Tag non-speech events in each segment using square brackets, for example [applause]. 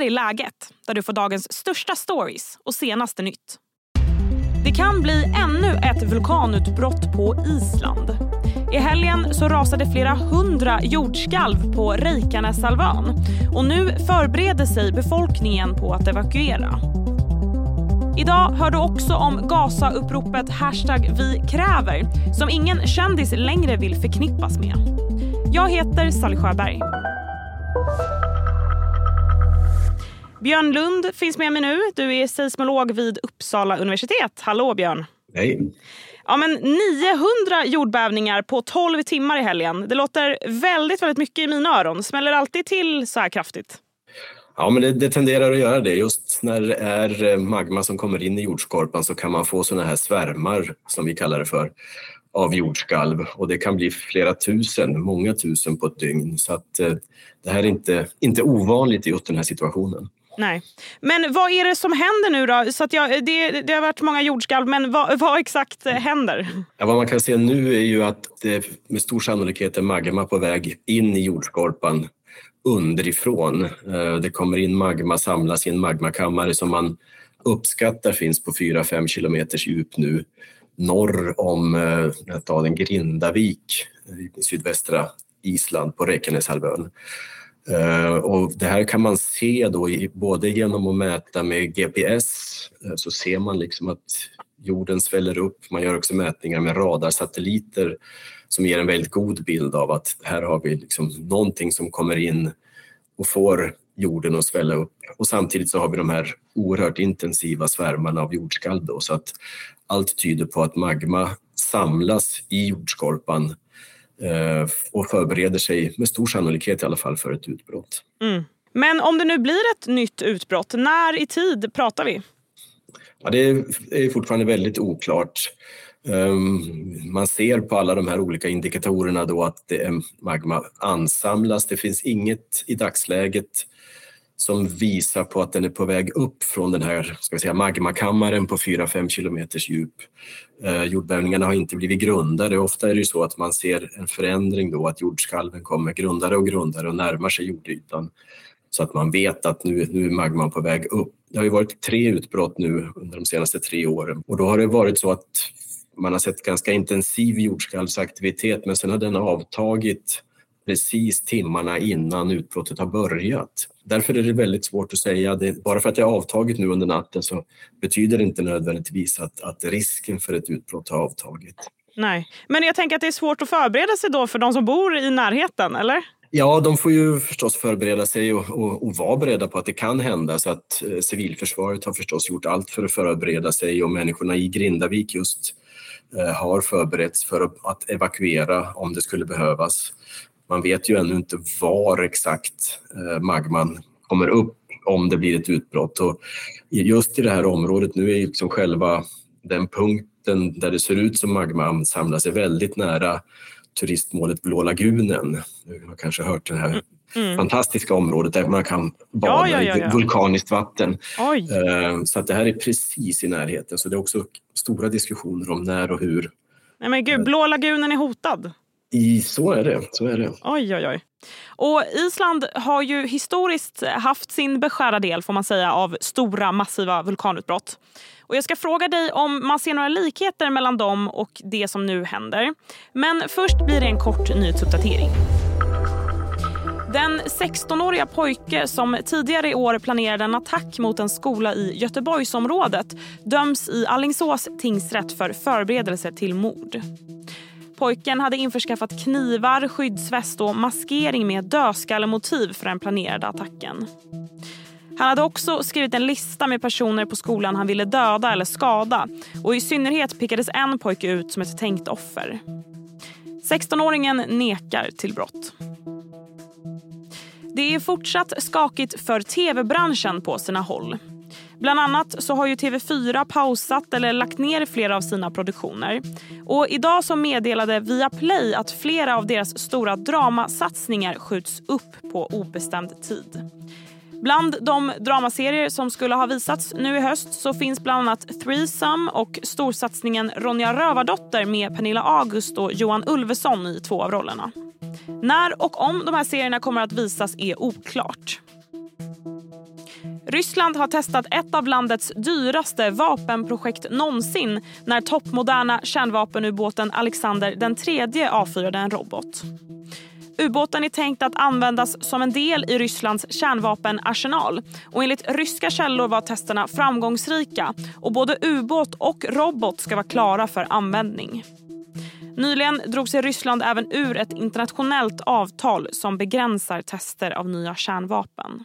här är läget, där du får dagens största stories och senaste nytt. Det kan bli ännu ett vulkanutbrott på Island. I helgen så rasade flera hundra jordskalv på Reykjanesalvön och nu förbereder sig befolkningen på att evakuera. Idag hör du också om Gaza-uppropet hashtag vi kräver som ingen kändis längre vill förknippas med. Jag heter Sally Sjöberg. Björn Lund finns med mig nu. Du är seismolog vid Uppsala universitet. Hallå Björn! Hej! Ja, men 900 jordbävningar på 12 timmar i helgen. Det låter väldigt, väldigt mycket i mina öron. Smäller det alltid till så här kraftigt? Ja, men det, det, tenderar att göra det. Just när det är eh, magma som kommer in i jordskorpan så kan man få sådana här svärmar, som vi kallar det för, av jordskalv. Och det kan bli flera tusen, många tusen på ett dygn. Så att, eh, det här är inte, inte ovanligt i just den här situationen. Nej. Men vad är det som händer nu då? Så att jag, det, det har varit många jordskalv, men vad, vad exakt eh, händer? Ja, vad man kan se nu är ju att det med stor sannolikhet är magma på väg in i jordskorpan underifrån. Eh, det kommer in magma, samlas i en magmakammare som man uppskattar finns på 4-5 kilometers djup nu norr om eh, staden Grindavik i sydvästra Island på Rekeneshalvön. Eh, och det här kan man se då både genom att mäta med GPS eh, så ser man liksom att jorden sväller upp. Man gör också mätningar med radarsatelliter som ger en väldigt god bild av att här har vi liksom någonting som kommer in och får jorden att svälla upp. Och samtidigt så har vi de här oerhört intensiva svärmarna av jordskalv då, så att allt tyder på att magma samlas i jordskorpan eh, och förbereder sig med stor sannolikhet i alla fall för ett utbrott. Mm. Men om det nu blir ett nytt utbrott, när i tid pratar vi? Ja, det är fortfarande väldigt oklart. Ehm, man ser på alla de här olika indikatorerna då att magma ansamlas. Det finns inget i dagsläget som visar på att den är på väg upp från den här ska vi säga, magmakammaren på 4-5 kilometers djup. Eh, jordbävningarna har inte blivit grundare. Ofta är det så att man ser en förändring då, att jordskalven kommer grundare och grundare och närmar sig jordytan så att man vet att nu, nu är magman på väg upp. Det har ju varit tre utbrott nu under de senaste tre åren och då har det varit så att man har sett ganska intensiv jordskalvsaktivitet men sen har den avtagit precis timmarna innan utbrottet har börjat. Därför är det väldigt svårt att säga. Det, bara för att det har avtagit nu under natten så betyder det inte nödvändigtvis att, att risken för ett utbrott har avtagit. Nej, men jag tänker att det är svårt att förbereda sig då för de som bor i närheten, eller? Ja, de får ju förstås förbereda sig och, och, och vara beredda på att det kan hända. Så att eh, civilförsvaret har förstås gjort allt för att förbereda sig och människorna i Grindavik just eh, har förberetts för att, att evakuera om det skulle behövas. Man vet ju ännu inte var exakt eh, magman kommer upp om det blir ett utbrott. Och just i det här området nu är liksom själva den punkten där det ser ut som magman samlar sig väldigt nära turistmålet Blå lagunen. Du har kanske hört det här mm. fantastiska området där man kan bada ja, ja, ja, i vulkaniskt vatten. Oj. Eh, så att det här är precis i närheten. Så det är också stora diskussioner om när och hur. Nej men gud, Blå lagunen är hotad. I, så är det. Så är det. Oj, oj, oj. Och Island har ju historiskt haft sin beskärda del får man säga, av stora massiva vulkanutbrott. Och jag ska fråga dig om man ser några likheter mellan dem och det som nu händer. Men först blir det en kort nyhetsuppdatering. Den 16-åriga pojke som tidigare i år planerade en attack mot en skola i Göteborgsområdet döms i Allingsås tingsrätt för förberedelse till mord. Pojken hade införskaffat knivar, skyddsväst och maskering med dödskallemotiv för den planerade attacken. Han hade också skrivit en lista med personer på skolan han ville döda eller skada. Och I synnerhet pekades en pojke ut som ett tänkt offer. 16-åringen nekar till brott. Det är fortsatt skakigt för tv-branschen på sina håll. Bland annat så har ju TV4 pausat eller lagt ner flera av sina produktioner. Och idag så meddelade Viaplay att flera av deras stora dramasatsningar skjuts upp på obestämd tid. Bland de dramaserier som skulle ha visats nu i höst så finns bland annat Threesome och storsatsningen Ronja Rövardotter med Pernilla August och Johan Ulveson i två av rollerna. När och om de här serierna kommer att visas är oklart. Ryssland har testat ett av landets dyraste vapenprojekt någonsin när toppmoderna kärnvapenubåten Alexander den tredje avfyrade en robot. Ubåten är tänkt att användas som en del i Rysslands kärnvapenarsenal. Och enligt ryska källor var testerna framgångsrika och både ubåt och robot ska vara klara för användning. Nyligen drog sig Ryssland även ur ett internationellt avtal som begränsar tester av nya kärnvapen.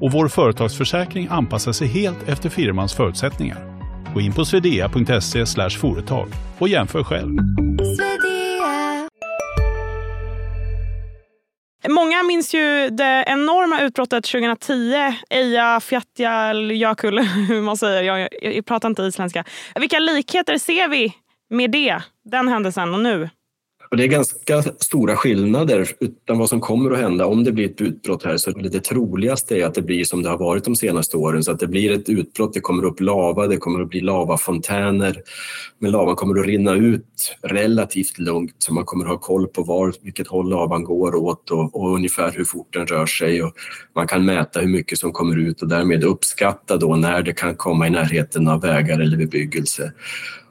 och vår företagsförsäkring anpassar sig helt efter firmans förutsättningar. Gå in på swedea.se företag och jämför själv. Många minns ju det enorma utbrottet 2010, Eija Fjättjärjökull, hur man säger. Jag, jag pratar inte isländska. Vilka likheter ser vi med det, den händelsen och nu? Och det är ganska stora skillnader utan vad som kommer att hända om det blir ett utbrott här. Så det troligaste är att det blir som det har varit de senaste åren. Så att det blir ett utbrott, det kommer upp lava, det kommer att bli lavafontäner. Men lavan kommer att rinna ut relativt lugnt så man kommer att ha koll på var, vilket håll lavan går åt och, och ungefär hur fort den rör sig. Och man kan mäta hur mycket som kommer ut och därmed uppskatta då när det kan komma i närheten av vägar eller bebyggelse.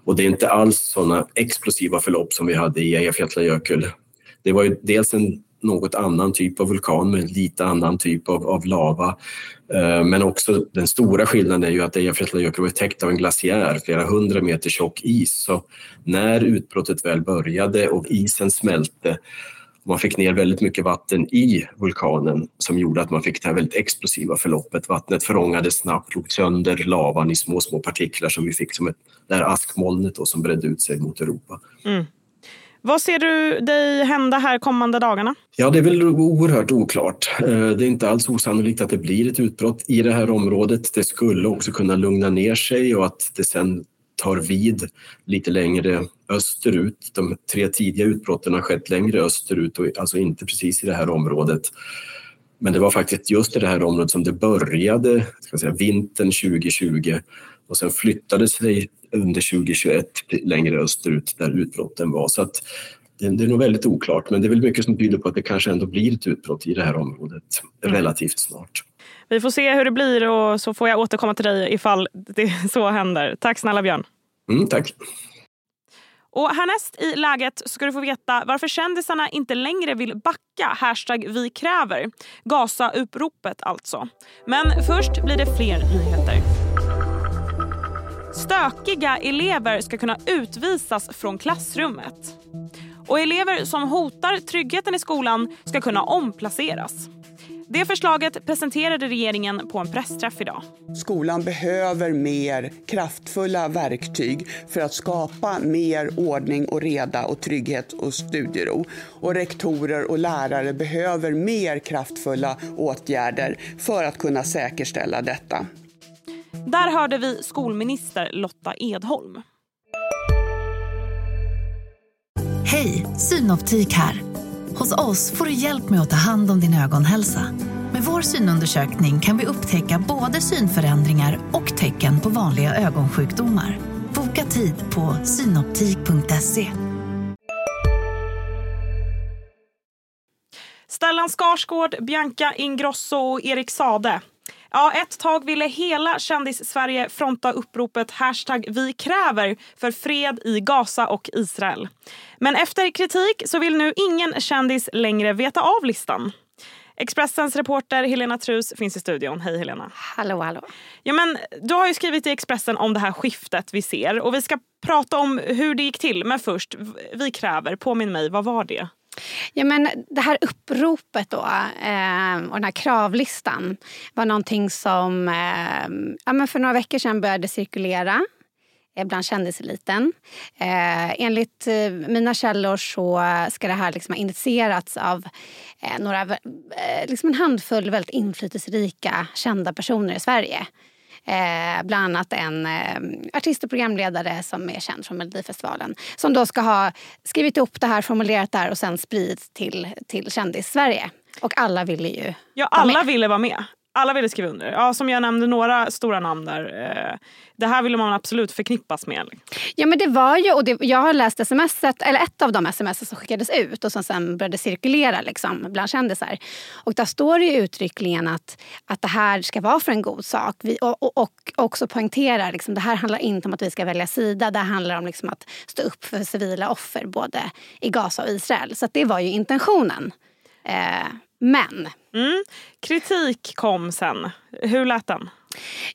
Och det är inte alls sådana explosiva förlopp som vi hade i Eyjafjallajökull. Det var ju dels en något annan typ av vulkan med lite annan typ av, av lava. Eh, men också den stora skillnaden är ju att Eyjafjallajökull var täckt av en glaciär, flera hundra meter tjock is. Så när utbrottet väl började och isen smälte man fick ner väldigt mycket vatten i vulkanen som gjorde att man fick det här väldigt explosiva förloppet. Vattnet förångades snabbt, slog sönder lavan i små, små partiklar som vi fick som ett, det här askmolnet då, som bredde ut sig mot Europa. Mm. Vad ser du dig hända här kommande dagarna? Ja, det är väl oerhört oklart. Eh, det är inte alls osannolikt att det blir ett utbrott i det här området. Det skulle också kunna lugna ner sig och att det sen tar vid lite längre österut. De tre tidiga utbrotten har skett längre österut och alltså inte precis i det här området. Men det var faktiskt just i det här området som det började ska säga, vintern 2020 och sen flyttade sig under 2021 längre österut där utbrotten var. Så att det, det är nog väldigt oklart, men det är väl mycket som tyder på att det kanske ändå blir ett utbrott i det här området mm. relativt snart. Vi får se hur det blir och så får jag återkomma till dig ifall det [laughs] så händer. Tack snälla Björn. Mm, tack. Och härnäst i läget ska du få veta varför kändisarna inte längre vill backa hashtag vi kräver. Gaza-uppropet alltså. Men först blir det fler nyheter. Stökiga elever ska kunna utvisas från klassrummet. Och elever som hotar tryggheten i skolan ska kunna omplaceras. Det förslaget presenterade regeringen på en pressträff idag. Skolan behöver mer kraftfulla verktyg för att skapa mer ordning och reda och trygghet och studiero. Och rektorer och lärare behöver mer kraftfulla åtgärder för att kunna säkerställa detta. Där hörde vi skolminister Lotta Edholm. Hej, Synoptik här. Hos oss får du hjälp med att ta hand om din ögonhälsa. Med vår synundersökning kan vi upptäcka både synförändringar och tecken på vanliga ögonsjukdomar. Boka tid på synoptik.se. Stellan Skarsgård, Bianca Ingrosso och Erik Sade Ja, ett tag ville hela kändis-Sverige fronta uppropet hashtag vi kräver för fred i Gaza och Israel. Men efter kritik så vill nu ingen kändis längre veta av listan. Expressens reporter Helena Trus finns i studion. Hej Helena. Hallå, hallå. Ja, men, du har ju skrivit i Expressen om det här skiftet vi ser och vi ska prata om hur det gick till. Men först, vi kräver, påminn mig, vad var det? Ja, men det här uppropet då, eh, och den här kravlistan var någonting som eh, ja, men för några veckor sedan började cirkulera eh, bland kändiseliten. Eh, enligt eh, mina källor så ska det här liksom ha initierats av eh, några, liksom en handfull väldigt inflytelserika kända personer i Sverige. Eh, bland annat en eh, artist och programledare som är känd från Melodifestivalen. Som då ska ha skrivit ihop det här, formulerat det här och sen spridit till, till kändis-Sverige. Och alla ville ju Ja, alla ville vara med. Alla ville skriva under. Ja, som jag nämnde några stora namn där. Eh, det här ville man absolut förknippas med. Liksom. Ja men det var ju, och det, jag har läst smset, eller ett av de sms som skickades ut och som sen började cirkulera liksom, bland kändisar. Och där står det ju uttryckligen att, att det här ska vara för en god sak. Vi, och, och, och också poängterar liksom, det här handlar inte om att vi ska välja sida. Det handlar om liksom, att stå upp för civila offer både i Gaza och Israel. Så det var ju intentionen. Eh, men... Mm. Kritik kom sen. Hur lät den?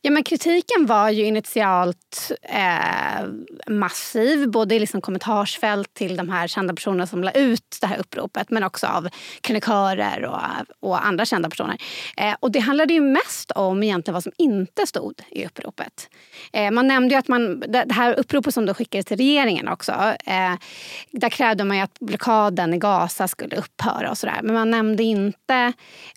Ja, men kritiken var ju initialt eh, massiv, både i liksom kommentarsfält till de här kända personerna som la ut det här uppropet men också av krönikörer och, och andra kända personer. Eh, och det handlade ju mest om egentligen vad som inte stod i uppropet. Eh, man nämnde ju att man, det här uppropet som då skickades till regeringen också, eh, där krävde man ju att blockaden i Gaza skulle upphöra och sådär. Men man nämnde inte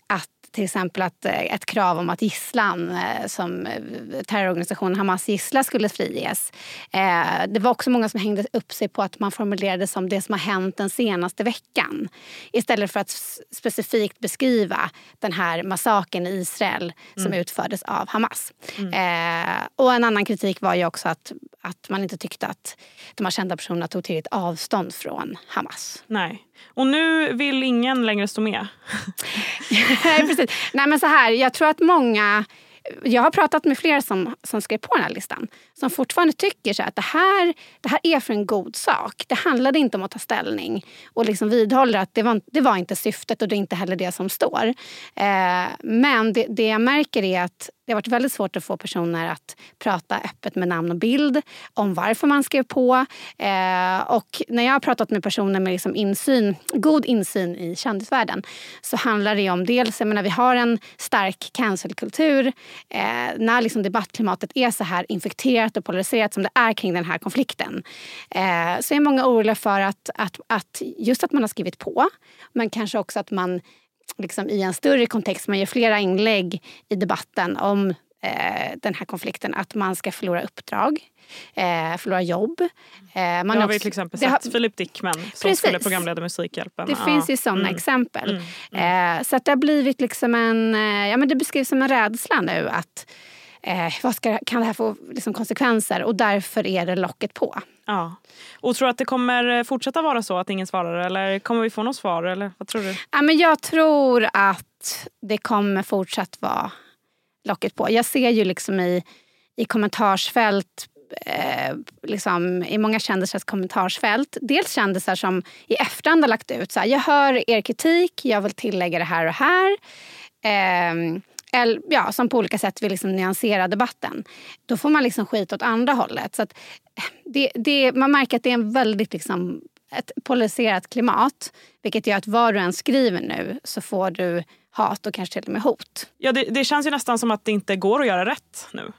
att till exempel att eh, ett krav om att gisslan eh, som eh, terrororganisationen Hamas gissla skulle friges. Det var också många som hängde upp sig på att man formulerade som det som har hänt den senaste veckan. Istället för att specifikt beskriva den här massakern i Israel som mm. utfördes av Hamas. Mm. Och en annan kritik var ju också att, att man inte tyckte att de här kända personerna tog tillräckligt avstånd från Hamas. Nej. Och nu vill ingen längre stå med. [laughs] [laughs] Nej, precis. Nej, men så här, jag tror att många jag har pratat med flera som, som skrev på den här listan som fortfarande tycker så att det här, det här är för en god sak. Det handlade inte om att ta ställning och liksom vidhåller att det var, det var inte syftet och det är inte heller det som står. Eh, men det, det jag märker är att det har varit väldigt svårt att få personer att prata öppet med namn och bild om varför man skrev på. Eh, och när jag har pratat med personer med liksom insyn, god insyn i kändisvärlden så handlar det om dels, jag menar, vi har en stark cancelkultur. Eh, när liksom debattklimatet är så här infekterat och polariserat som det är kring den här konflikten eh, så är många oroliga för att, att, att just att man har skrivit på men kanske också att man liksom i en större kontext, man gör flera inlägg i debatten om eh, den här konflikten, att man ska förlora uppdrag, eh, förlora jobb. Eh, man det har vi till exempel sett. Har, Philip Dickman som precis. skulle programleda Musikhjälpen. Det ja. finns ju sådana mm. exempel. Mm. Mm. Eh, så att det har blivit liksom en, eh, ja men det beskrivs som en rädsla nu att eh, vad ska, kan det här få liksom konsekvenser? Och därför är det locket på. Ja. Och tror du att det kommer fortsätta vara så att ingen svarar eller kommer vi få något svar? Eller vad tror du? Ja, men jag tror att det kommer fortsatt vara locket på. Jag ser ju liksom i, i kommentarsfält eh, liksom, i många kändisars kommentarsfält. Dels kändisar som i efterhand har lagt ut så här, jag hör er kritik, jag vill tillägga det här och här. Eh, eller, ja, som på olika sätt vill liksom nyansera debatten. Då får man liksom skit åt andra hållet. Så att det, det, man märker att det är en väldigt liksom, ett polariserat klimat. Vilket gör att vad du än skriver nu så får du hat och kanske till och med hot. Ja, det, det känns ju nästan som att det inte går att göra rätt nu.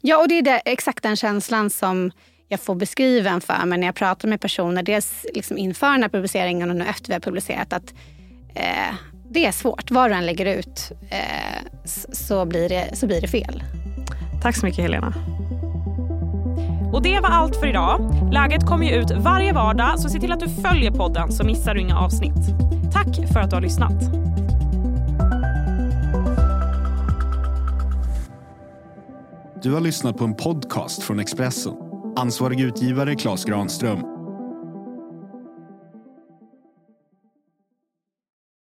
Ja, och det är det, exakt den känslan som jag får beskriven för mig när jag pratar med personer. Dels liksom inför den här publiceringen och nu efter vi har publicerat. att eh, det är svårt. Var du än lägger ut eh, så, blir det, så blir det fel. Tack så mycket Helena. Och det var allt för idag. Läget kommer ju ut varje vardag så se till att du följer podden så missar du inga avsnitt. Tack för att du har lyssnat. Du har lyssnat på en podcast från Expressen. Ansvarig utgivare Klas Granström